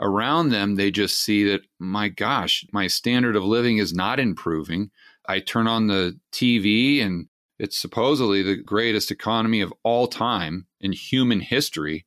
Around them, they just see that, my gosh, my standard of living is not improving. I turn on the TV and it's supposedly the greatest economy of all time in human history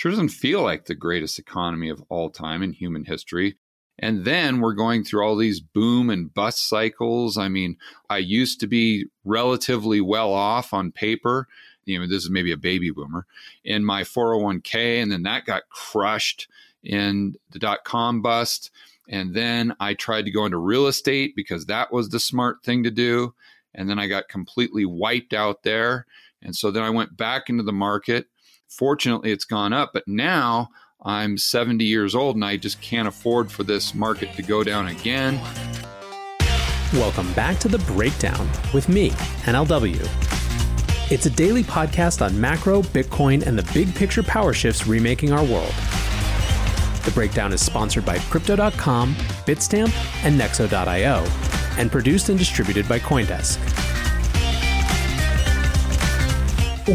sure doesn't feel like the greatest economy of all time in human history. And then we're going through all these boom and bust cycles. I mean, I used to be relatively well off on paper. You know, this is maybe a baby boomer in my 401k, and then that got crushed in the dot com bust. And then I tried to go into real estate because that was the smart thing to do. And then I got completely wiped out there. And so then I went back into the market Fortunately, it's gone up, but now I'm 70 years old and I just can't afford for this market to go down again. Welcome back to The Breakdown with me, NLW. It's a daily podcast on macro, Bitcoin, and the big picture power shifts remaking our world. The Breakdown is sponsored by Crypto.com, Bitstamp, and Nexo.io, and produced and distributed by Coindesk.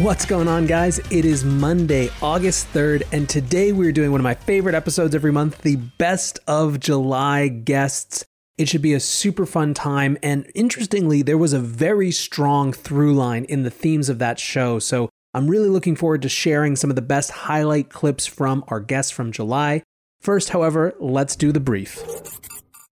What's going on, guys? It is Monday, August 3rd, and today we're doing one of my favorite episodes every month the Best of July guests. It should be a super fun time, and interestingly, there was a very strong through line in the themes of that show. So I'm really looking forward to sharing some of the best highlight clips from our guests from July. First, however, let's do the brief.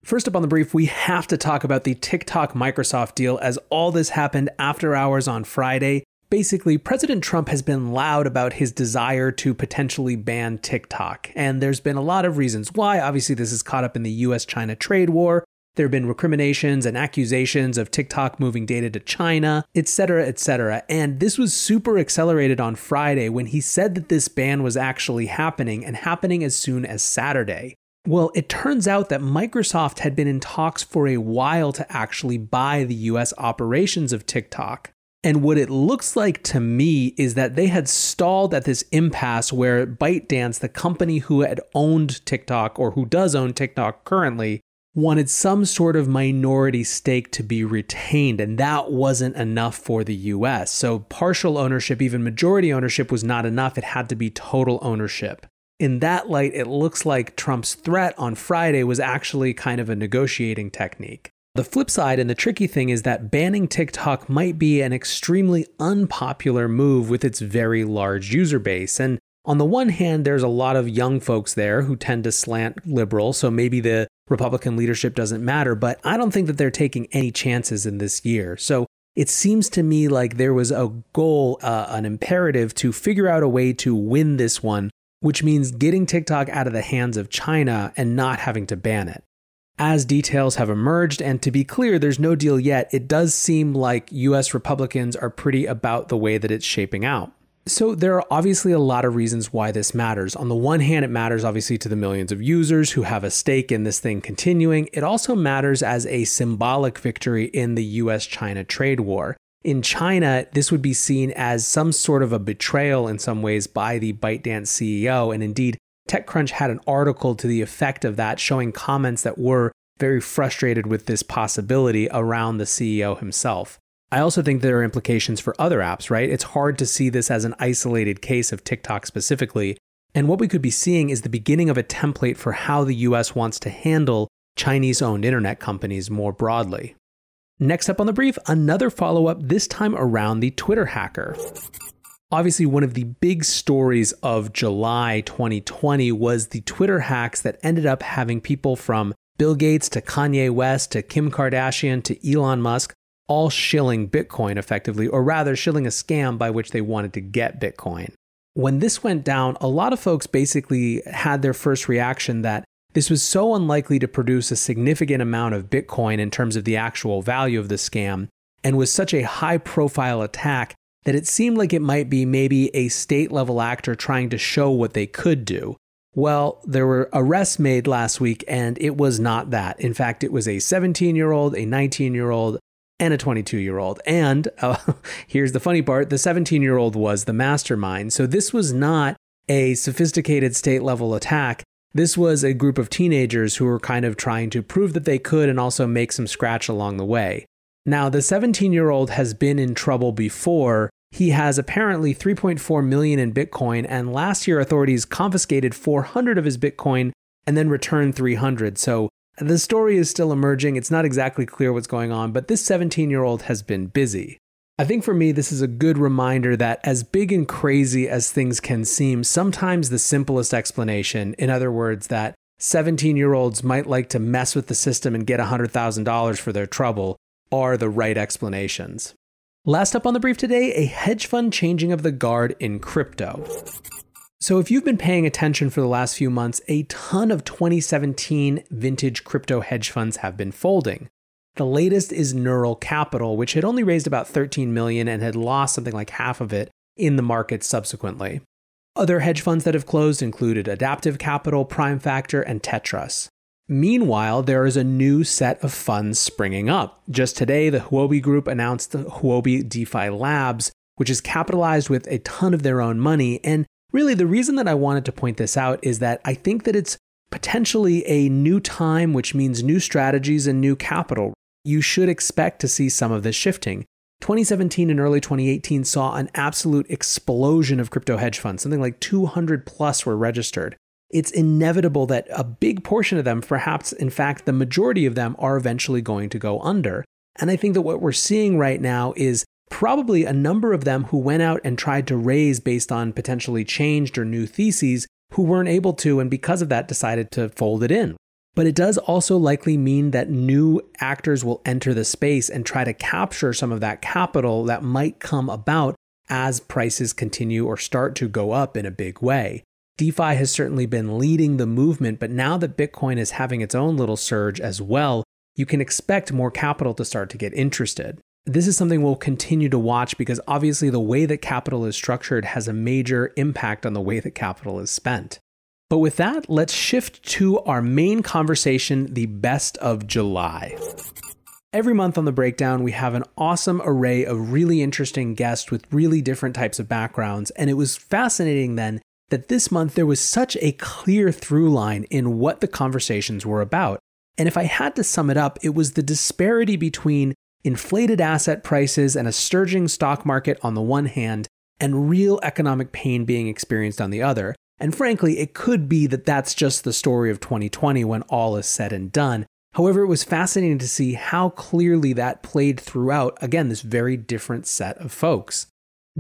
First up on the brief, we have to talk about the TikTok Microsoft deal as all this happened after hours on Friday. Basically, President Trump has been loud about his desire to potentially ban TikTok, and there's been a lot of reasons why. Obviously, this is caught up in the US China trade war. There have been recriminations and accusations of TikTok moving data to China, etc., etc. And this was super accelerated on Friday when he said that this ban was actually happening and happening as soon as Saturday. Well, it turns out that Microsoft had been in talks for a while to actually buy the US operations of TikTok. And what it looks like to me is that they had stalled at this impasse where ByteDance, the company who had owned TikTok or who does own TikTok currently, wanted some sort of minority stake to be retained, and that wasn't enough for the US. So, partial ownership, even majority ownership, was not enough. It had to be total ownership. In that light, it looks like Trump's threat on Friday was actually kind of a negotiating technique. The flip side and the tricky thing is that banning TikTok might be an extremely unpopular move with its very large user base. And on the one hand, there's a lot of young folks there who tend to slant liberal, so maybe the Republican leadership doesn't matter, but I don't think that they're taking any chances in this year. So it seems to me like there was a goal, uh, an imperative to figure out a way to win this one, which means getting TikTok out of the hands of China and not having to ban it as details have emerged. And to be clear, there's no deal yet. It does seem like US Republicans are pretty about the way that it's shaping out. So, there are obviously a lot of reasons why this matters. On the one hand, it matters obviously to the millions of users who have a stake in this thing continuing. It also matters as a symbolic victory in the US China trade war. In China, this would be seen as some sort of a betrayal in some ways by the ByteDance CEO, and indeed, TechCrunch had an article to the effect of that, showing comments that were very frustrated with this possibility around the CEO himself. I also think there are implications for other apps, right? It's hard to see this as an isolated case of TikTok specifically. And what we could be seeing is the beginning of a template for how the US wants to handle Chinese owned internet companies more broadly. Next up on the brief, another follow up, this time around the Twitter hacker. Obviously, one of the big stories of July 2020 was the Twitter hacks that ended up having people from Bill Gates to Kanye West to Kim Kardashian to Elon Musk all shilling Bitcoin effectively, or rather, shilling a scam by which they wanted to get Bitcoin. When this went down, a lot of folks basically had their first reaction that this was so unlikely to produce a significant amount of Bitcoin in terms of the actual value of the scam, and was such a high profile attack that it seemed like it might be maybe a state level actor trying to show what they could do. Well, there were arrests made last week, and it was not that. In fact, it was a 17 year old, a 19 year old, and a 22 year old. And uh, here's the funny part the 17 year old was the mastermind. So this was not a sophisticated state level attack. This was a group of teenagers who were kind of trying to prove that they could and also make some scratch along the way. Now, the 17 year old has been in trouble before. He has apparently 3.4 million in Bitcoin, and last year authorities confiscated 400 of his Bitcoin and then returned 300. So the story is still emerging. It's not exactly clear what's going on, but this 17 year old has been busy. I think for me, this is a good reminder that as big and crazy as things can seem, sometimes the simplest explanation, in other words, that 17 year olds might like to mess with the system and get $100,000 for their trouble, are the right explanations. Last up on the brief today a hedge fund changing of the guard in crypto. So, if you've been paying attention for the last few months, a ton of 2017 vintage crypto hedge funds have been folding. The latest is Neural Capital, which had only raised about 13 million and had lost something like half of it in the market subsequently. Other hedge funds that have closed included Adaptive Capital, Prime Factor, and Tetras. Meanwhile, there is a new set of funds springing up. Just today, the Huobi Group announced the Huobi DeFi Labs, which is capitalized with a ton of their own money. And really, the reason that I wanted to point this out is that I think that it's potentially a new time, which means new strategies and new capital. You should expect to see some of this shifting. 2017 and early 2018 saw an absolute explosion of crypto hedge funds. Something like 200 plus were registered it's inevitable that a big portion of them, perhaps in fact the majority of them, are eventually going to go under. And I think that what we're seeing right now is probably a number of them who went out and tried to raise based on potentially changed or new theses who weren't able to, and because of that, decided to fold it in. But it does also likely mean that new actors will enter the space and try to capture some of that capital that might come about as prices continue or start to go up in a big way. DeFi has certainly been leading the movement, but now that Bitcoin is having its own little surge as well, you can expect more capital to start to get interested. This is something we'll continue to watch because obviously the way that capital is structured has a major impact on the way that capital is spent. But with that, let's shift to our main conversation the best of July. Every month on the breakdown, we have an awesome array of really interesting guests with really different types of backgrounds. And it was fascinating then that this month there was such a clear through line in what the conversations were about. And if I had to sum it up, it was the disparity between inflated asset prices and a surging stock market on the one hand, and real economic pain being experienced on the other. And frankly, it could be that that's just the story of 2020 when all is said and done. However, it was fascinating to see how clearly that played throughout, again, this very different set of folks.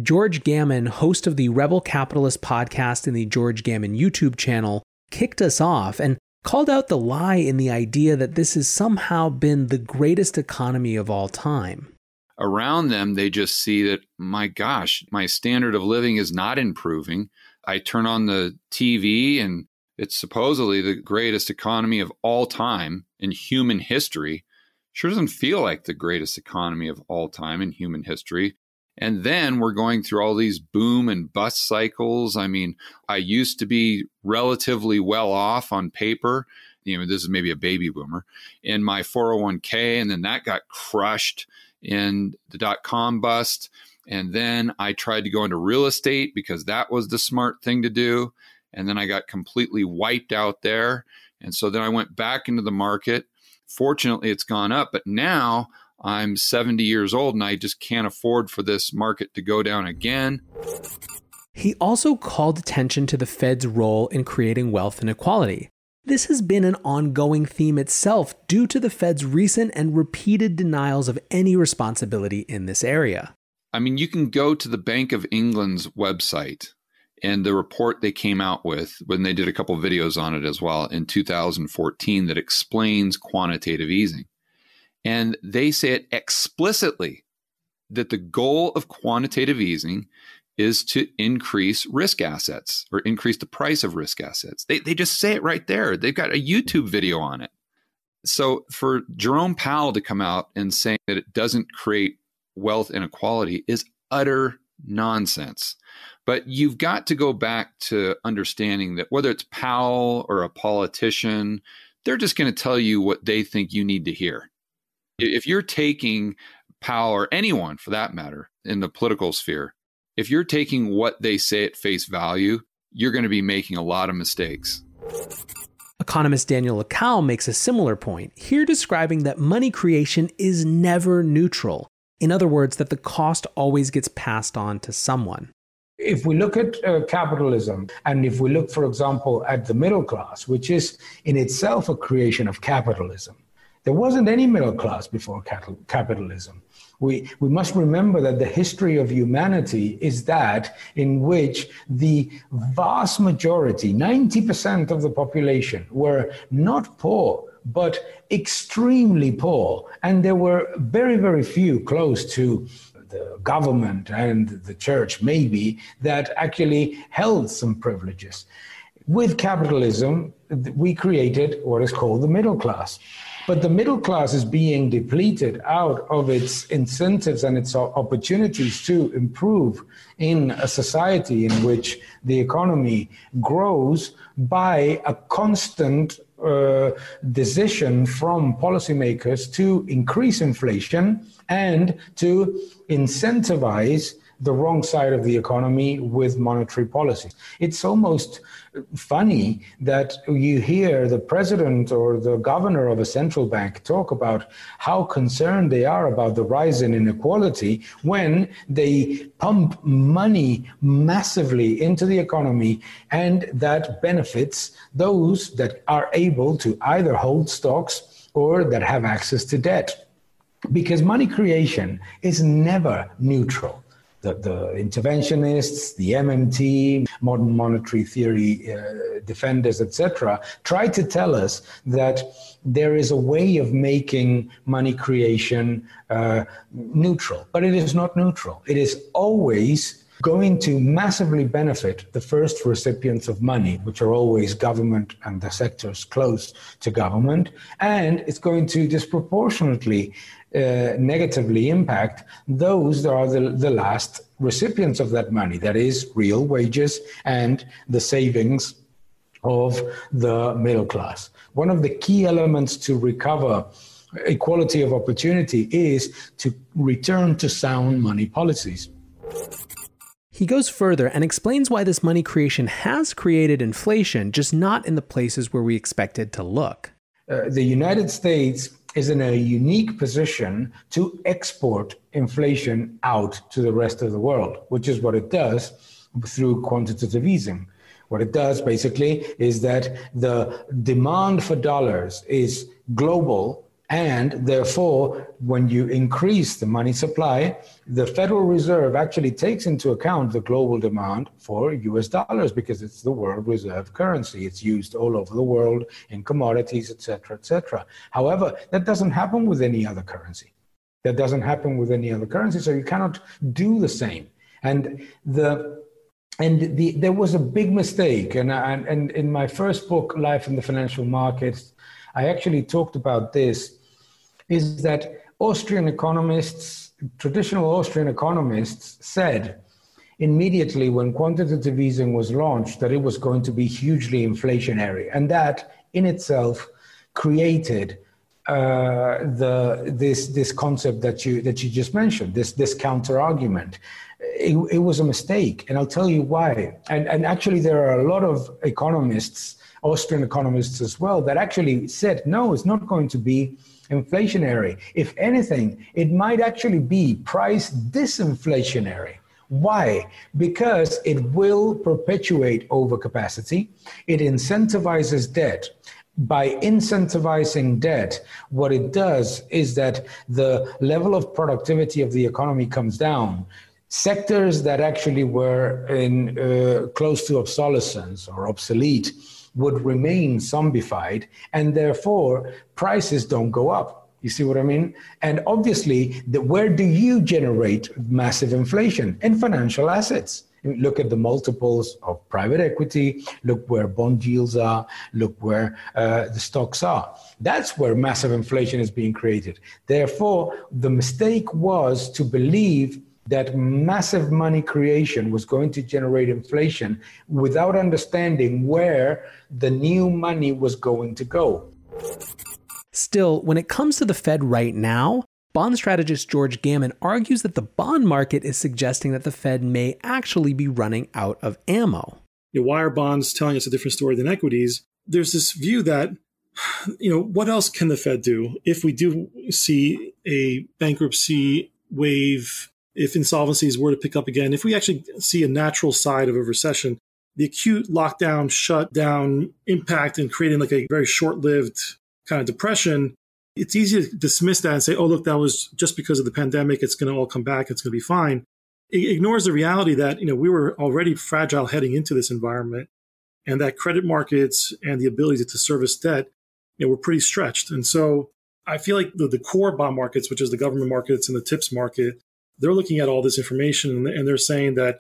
George Gammon, host of the Rebel Capitalist podcast and the George Gammon YouTube channel, kicked us off and called out the lie in the idea that this has somehow been the greatest economy of all time. Around them, they just see that, my gosh, my standard of living is not improving. I turn on the TV and it's supposedly the greatest economy of all time in human history. Sure doesn't feel like the greatest economy of all time in human history. And then we're going through all these boom and bust cycles. I mean, I used to be relatively well off on paper. You know, this is maybe a baby boomer in my 401k, and then that got crushed in the dot com bust. And then I tried to go into real estate because that was the smart thing to do. And then I got completely wiped out there. And so then I went back into the market. Fortunately, it's gone up, but now I'm 70 years old and I just can't afford for this market to go down again. He also called attention to the Fed's role in creating wealth inequality. This has been an ongoing theme itself due to the Fed's recent and repeated denials of any responsibility in this area. I mean, you can go to the Bank of England's website and the report they came out with when they did a couple videos on it as well in 2014 that explains quantitative easing. And they say it explicitly that the goal of quantitative easing is to increase risk assets or increase the price of risk assets. They, they just say it right there. They've got a YouTube video on it. So for Jerome Powell to come out and say that it doesn't create wealth inequality is utter nonsense. But you've got to go back to understanding that whether it's Powell or a politician, they're just going to tell you what they think you need to hear. If you're taking Powell or anyone for that matter in the political sphere, if you're taking what they say at face value, you're going to be making a lot of mistakes. Economist Daniel Lacalle makes a similar point, here describing that money creation is never neutral. In other words, that the cost always gets passed on to someone. If we look at uh, capitalism, and if we look, for example, at the middle class, which is in itself a creation of capitalism, there wasn't any middle class before capitalism. We, we must remember that the history of humanity is that in which the vast majority, 90% of the population, were not poor, but extremely poor. And there were very, very few close to the government and the church, maybe, that actually held some privileges. With capitalism, we created what is called the middle class. But the middle class is being depleted out of its incentives and its opportunities to improve in a society in which the economy grows by a constant uh, decision from policymakers to increase inflation and to incentivize the wrong side of the economy with monetary policy. It's almost funny that you hear the president or the governor of a central bank talk about how concerned they are about the rise in inequality when they pump money massively into the economy and that benefits those that are able to either hold stocks or that have access to debt. Because money creation is never neutral the, the interventionists, the MMT, modern monetary theory uh, defenders, etc., try to tell us that there is a way of making money creation uh, neutral, but it is not neutral. It is always going to massively benefit the first recipients of money, which are always government and the sectors close to government, and it's going to disproportionately uh, negatively impact those that are the, the last recipients of that money, that is, real wages and the savings of the middle class. One of the key elements to recover equality of opportunity is to return to sound money policies. He goes further and explains why this money creation has created inflation, just not in the places where we expected to look. Uh, the United States is in a unique position to export inflation out to the rest of the world, which is what it does through quantitative easing. What it does basically is that the demand for dollars is global and therefore, when you increase the money supply, the Federal Reserve actually takes into account the global demand for US dollars because it's the world reserve currency. It's used all over the world in commodities, etc., etc. However, that doesn't happen with any other currency. That doesn't happen with any other currency, so you cannot do the same. And the and the, there was a big mistake. And, and, and in my first book, Life in the Financial Markets, I actually talked about this is that Austrian economists, traditional Austrian economists, said immediately when quantitative easing was launched that it was going to be hugely inflationary, and that in itself created uh, the this this concept that you that you just mentioned, this this counter argument. It, it, was a mistake, and I'll tell you why. And and actually, there are a lot of economists, Austrian economists as well, that actually said no, it's not going to be inflationary. If anything, it might actually be price disinflationary. Why? Because it will perpetuate overcapacity, it incentivizes debt. by incentivizing debt, what it does is that the level of productivity of the economy comes down. Sectors that actually were in uh, close to obsolescence or obsolete would remain zombified, and therefore prices don't go up. You see what I mean? And obviously, the, where do you generate massive inflation? In financial assets. Look at the multiples of private equity, look where bond yields are, look where uh, the stocks are. That's where massive inflation is being created. Therefore, the mistake was to believe that massive money creation was going to generate inflation without understanding where the new money was going to go. Still, when it comes to the Fed right now, Bond strategist George Gammon argues that the bond market is suggesting that the Fed may actually be running out of ammo. You know, why are bonds telling us a different story than equities? There's this view that, you know, what else can the Fed do if we do see a bankruptcy wave, if insolvencies were to pick up again, if we actually see a natural side of a recession, the acute lockdown, shutdown impact and creating like a very short lived kind of depression it's easy to dismiss that and say, oh, look, that was just because of the pandemic. It's going to all come back. It's going to be fine. It ignores the reality that, you know, we were already fragile heading into this environment and that credit markets and the ability to service debt, you know, were pretty stretched. And so I feel like the, the core bond markets, which is the government markets and the TIPS market, they're looking at all this information and they're saying that,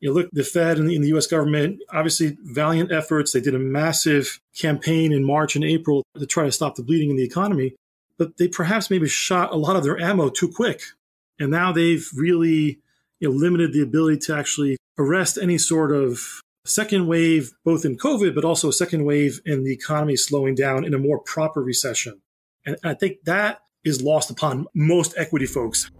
you know, look, the Fed and the, and the U.S. government, obviously valiant efforts. They did a massive campaign in March and April to try to stop the bleeding in the economy but they perhaps maybe shot a lot of their ammo too quick. And now they've really you know, limited the ability to actually arrest any sort of second wave, both in COVID, but also a second wave in the economy slowing down in a more proper recession. And I think that is lost upon most equity folks.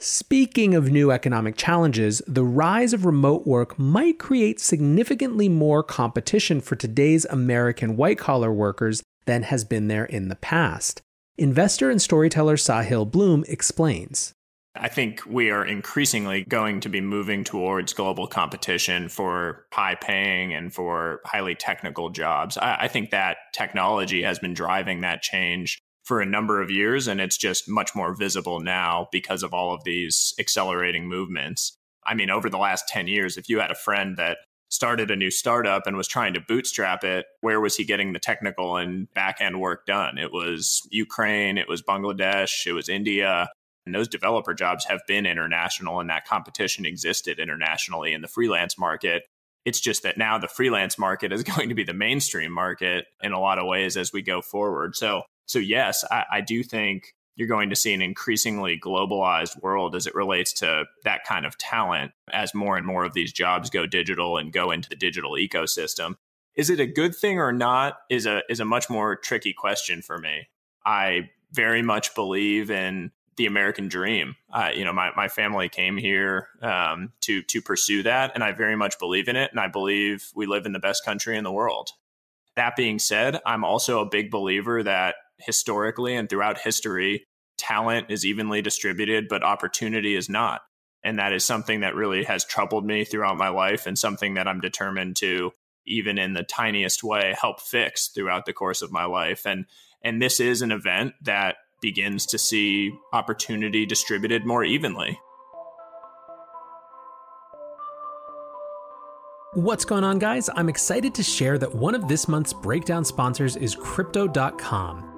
Speaking of new economic challenges, the rise of remote work might create significantly more competition for today's American white collar workers than has been there in the past. Investor and storyteller Sahil Bloom explains. I think we are increasingly going to be moving towards global competition for high paying and for highly technical jobs. I, I, think that technology has been driving that change for a number of years, and it's just much more visible now because of all of these accelerating movements. I mean, over the last 10 years, if you had a friend that started a new startup and was trying to bootstrap it, where was he getting the technical and back end work done? It was Ukraine, it was Bangladesh, it was India. And those developer jobs have been international, and that competition existed internationally in the freelance market. It's just that now the freelance market is going to be the mainstream market in a lot of ways as we go forward. So, so yes, I, I do think you're going to see an increasingly globalized world as it relates to that kind of talent as more and more of these jobs go digital and go into the digital ecosystem. Is it a good thing or not is a is a much more tricky question for me. I very much believe in the American dream. Uh, you know, my, my family came here um, to to pursue that, and I very much believe in it. And I believe we live in the best country in the world. That being said, I'm also a big believer that historically and throughout history, talent is evenly distributed, but opportunity is not. And that is something that really has troubled me throughout my life and something that I'm determined to, even in the tiniest way, help fix throughout the course of my life. And and this is an event that begins to see opportunity distributed more evenly. What's going on, guys? I'm excited to share that one of this month's breakdown sponsors is Crypto.com.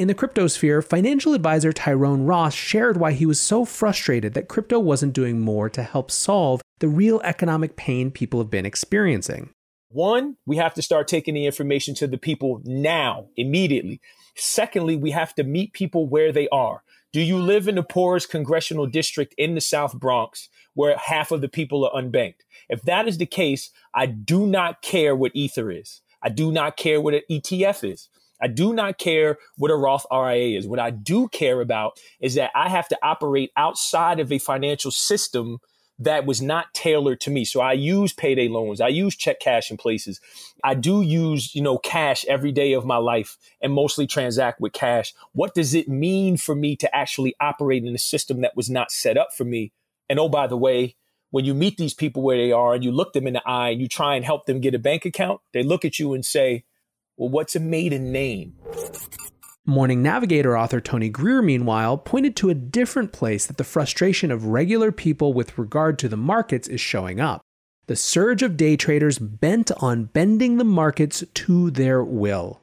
In the cryptosphere, financial advisor Tyrone Ross shared why he was so frustrated that crypto wasn't doing more to help solve the real economic pain people have been experiencing. One, we have to start taking the information to the people now, immediately. Secondly, we have to meet people where they are. Do you live in the poorest congressional district in the South Bronx where half of the people are unbanked? If that is the case, I do not care what Ether is. I do not care what an ETF is. I do not care what a Roth RIA is. What I do care about is that I have to operate outside of a financial system that was not tailored to me. So I use payday loans. I use check cash in places. I do use, you know, cash every day of my life and mostly transact with cash. What does it mean for me to actually operate in a system that was not set up for me? And oh, by the way, when you meet these people where they are and you look them in the eye and you try and help them get a bank account, they look at you and say, well, what's a maiden name? Morning Navigator author Tony Greer, meanwhile, pointed to a different place that the frustration of regular people with regard to the markets is showing up. The surge of day traders bent on bending the markets to their will.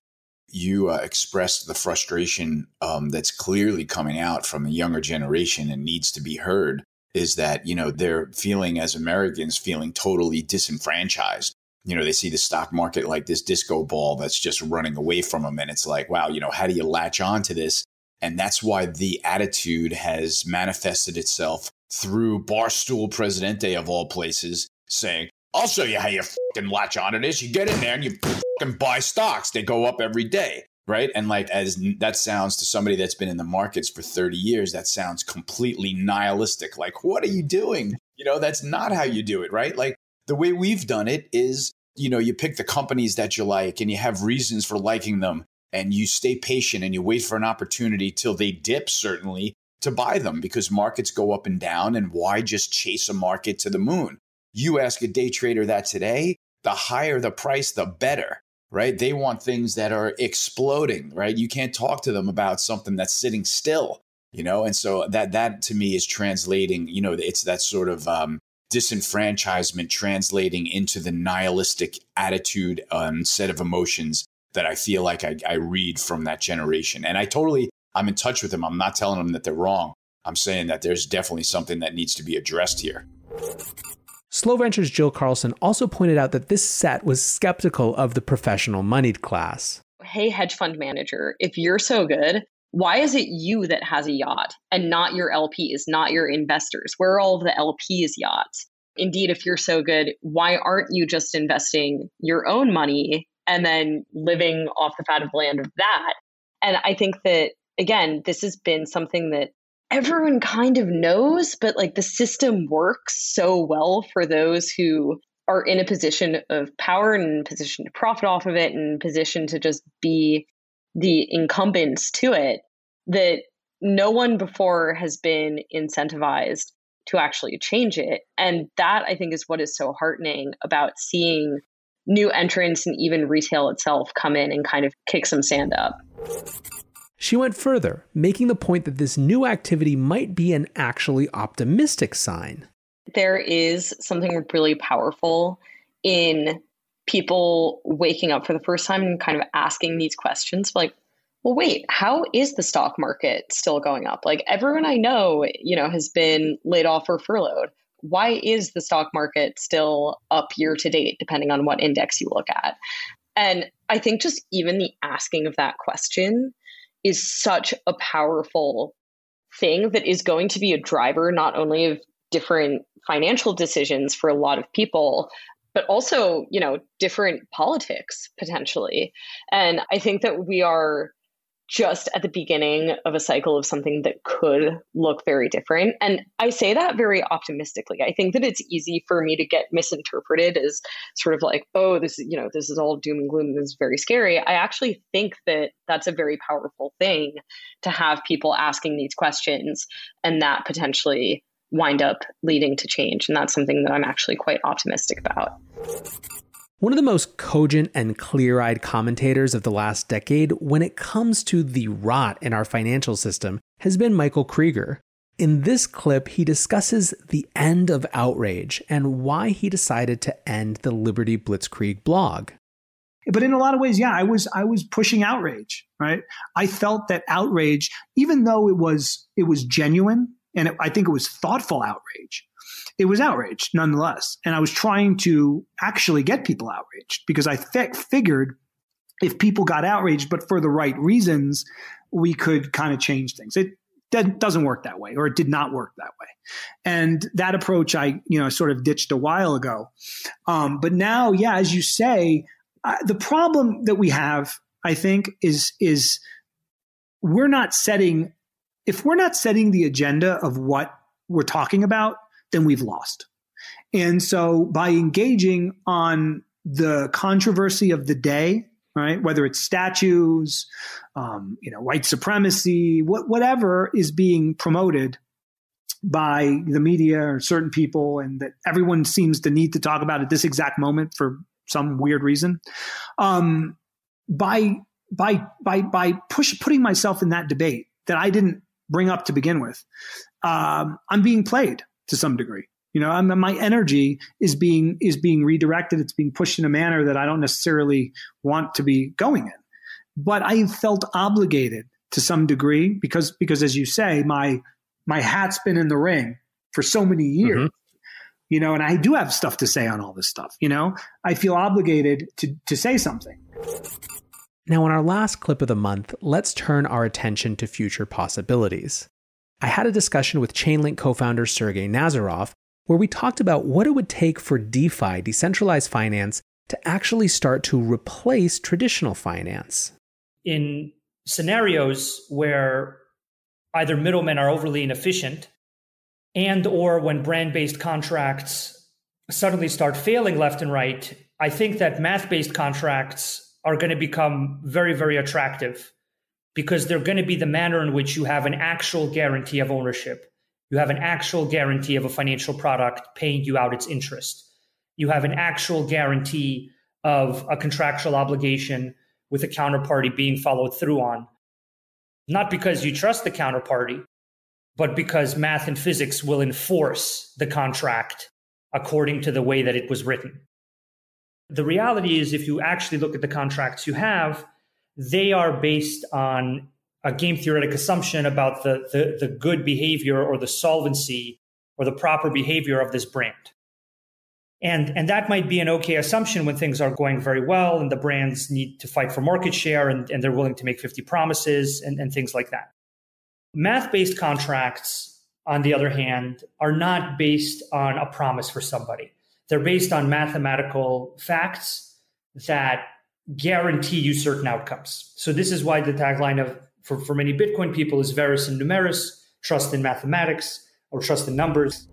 You uh, expressed the frustration um, that's clearly coming out from the younger generation and needs to be heard is that, you know, they're feeling as Americans feeling totally disenfranchised you know, they see the stock market like this disco ball that's just running away from them. And it's like, wow, you know, how do you latch on to this? And that's why the attitude has manifested itself through Barstool Presidente of all places saying, I'll show you how you fucking latch on to this. You get in there and you fucking buy stocks. They go up every day. Right. And like, as that sounds to somebody that's been in the markets for 30 years, that sounds completely nihilistic. Like, what are you doing? You know, that's not how you do it. Right. Like, the way we've done it is you know, you pick the companies that you like and you have reasons for liking them and you stay patient and you wait for an opportunity till they dip, certainly, to buy them because markets go up and down. And why just chase a market to the moon? You ask a day trader that today, the higher the price, the better, right? They want things that are exploding, right? You can't talk to them about something that's sitting still, you know? And so that, that to me is translating, you know, it's that sort of, um, disenfranchisement translating into the nihilistic attitude and set of emotions that I feel like I, I, read from that generation. And I totally, I'm in touch with them. I'm not telling them that they're wrong. I'm saying that there's definitely something that needs to be addressed here. Slow Ventures Jill Carlson also pointed out that this set was skeptical of the professional moneyed class. Hey, hedge fund manager, if you're so good, why is it you that has a yacht and not your LPs, not your investors? Where are all of the LPs' yachts? Indeed, if you're so good, why aren't you just investing your own money and then living off the fat of the land of that? And I think that, again, this has been something that everyone kind of knows, but like the system works so well for those who are in a position of power and in a position to profit off of it and position to just be the incumbents to it that no one before has been incentivized to actually change it. And that I think is what is so heartening about seeing new entrants and even retail itself come in and kind of kick some sand up. She went further, making the point that this new activity might be an actually optimistic sign. There is something really powerful in people waking up for the first time and kind of asking these questions like well wait how is the stock market still going up? Like everyone i know you know has been laid off or furloughed. Why is the stock market still up year to date depending on what index you look at? And i think just even the asking of that question is such a powerful thing that is going to be a driver not only of different financial decisions for a lot of people but also, you know, different politics potentially. And I think that we are just at the beginning of a cycle of something that could look very different. And I say that very optimistically. I think that it's easy for me to get misinterpreted as sort of like, oh, this is, you know, this is all doom and gloom. And this is very scary. I actually think that that's a very powerful thing to have people asking these questions and that potentially wind up leading to change. And that's something that I'm actually quite optimistic about. One of the most cogent and clear eyed commentators of the last decade when it comes to the rot in our financial system has been Michael Krieger. In this clip, he discusses the end of outrage and why he decided to end the Liberty Blitzkrieg blog. But in a lot of ways, yeah, I was I was pushing outrage, right? I felt that outrage, even though it was it was genuine and it, I think it was thoughtful outrage, it was outrage nonetheless. And I was trying to actually get people outraged because I figured if people got outraged, but for the right reasons, we could kind of change things. It doesn't work that way, or it did not work that way. And that approach I, you know, sort of ditched a while ago. Um, but now, yeah, as you say, the problem that we have, I think, is is we're not setting if we're not setting the agenda of what we're talking about, then we've lost. And so by engaging on the controversy of the day, right, whether it's statues, um, you know, white supremacy, what, whatever is being promoted by the media or certain people, and that everyone seems to need to talk about at this exact moment for some weird reason. Um, by by by by push putting myself in that debate that I didn't bring up to begin with, um, I'm being played to some degree. You know, I'm, my energy is being is being redirected. It's being pushed in a manner that I don't necessarily want to be going in. But I felt obligated to some degree because because as you say, my my hat's been in the ring for so many years. Mm-hmm. You know, and I do have stuff to say on all this stuff. You know, I feel obligated to to say something. Now, in our last clip of the month, let's turn our attention to future possibilities. I had a discussion with Chainlink co founder Sergey Nazarov where we talked about what it would take for DeFi, decentralized finance, to actually start to replace traditional finance. In scenarios where either middlemen are overly inefficient and or when brand-based contracts suddenly start failing left and right, I think that math-based contracts are going to become very very attractive because they're going to be the manner in which you have an actual guarantee of ownership. You have an actual guarantee of a financial product paying you out its interest. You have an actual guarantee of a contractual obligation with a counterparty being followed through on. Not because you trust the counterparty, but because math and physics will enforce the contract according to the way that it was written. The reality is, if you actually look at the contracts you have, they are based on a game theoretic assumption about the, the, the good behavior or the solvency or the proper behavior of this brand. And, and that might be an okay assumption when things are going very well and the brands need to fight for market share and, and they're willing to make 50 promises and, and things like that. Math based contracts, on the other hand, are not based on a promise for somebody. They're based on mathematical facts that guarantee you certain outcomes. So this is why the tagline of for, for many Bitcoin people is vires in numeris, trust in mathematics or trust in numbers.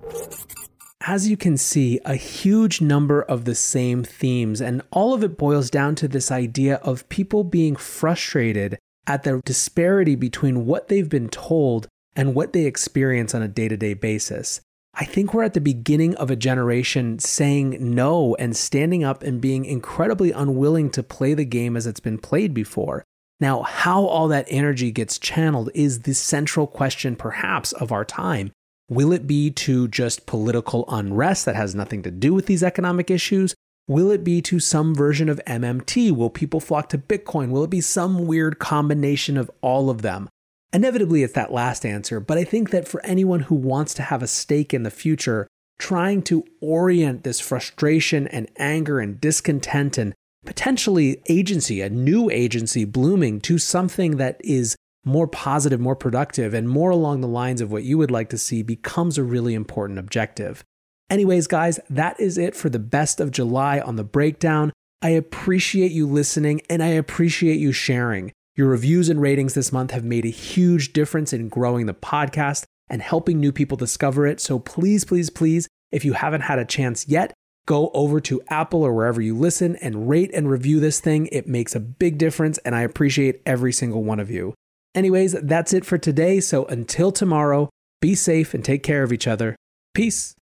As you can see, a huge number of the same themes, and all of it boils down to this idea of people being frustrated at the disparity between what they've been told and what they experience on a day to day basis. I think we're at the beginning of a generation saying no and standing up and being incredibly unwilling to play the game as it's been played before. Now, how all that energy gets channeled is the central question, perhaps, of our time. Will it be to just political unrest that has nothing to do with these economic issues? Will it be to some version of MMT? Will people flock to Bitcoin? Will it be some weird combination of all of them? Inevitably, it's that last answer, but I think that for anyone who wants to have a stake in the future, trying to orient this frustration and anger and discontent and potentially agency, a new agency blooming to something that is more positive, more productive, and more along the lines of what you would like to see becomes a really important objective. Anyways, guys, that is it for the best of July on the breakdown. I appreciate you listening and I appreciate you sharing. Your reviews and ratings this month have made a huge difference in growing the podcast and helping new people discover it. So please, please, please, if you haven't had a chance yet, go over to Apple or wherever you listen and rate and review this thing. It makes a big difference, and I appreciate every single one of you. Anyways, that's it for today. So until tomorrow, be safe and take care of each other. Peace.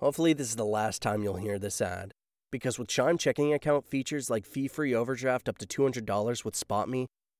Hopefully, this is the last time you'll hear this ad. Because with Chime checking account features like fee free overdraft up to $200 with SpotMe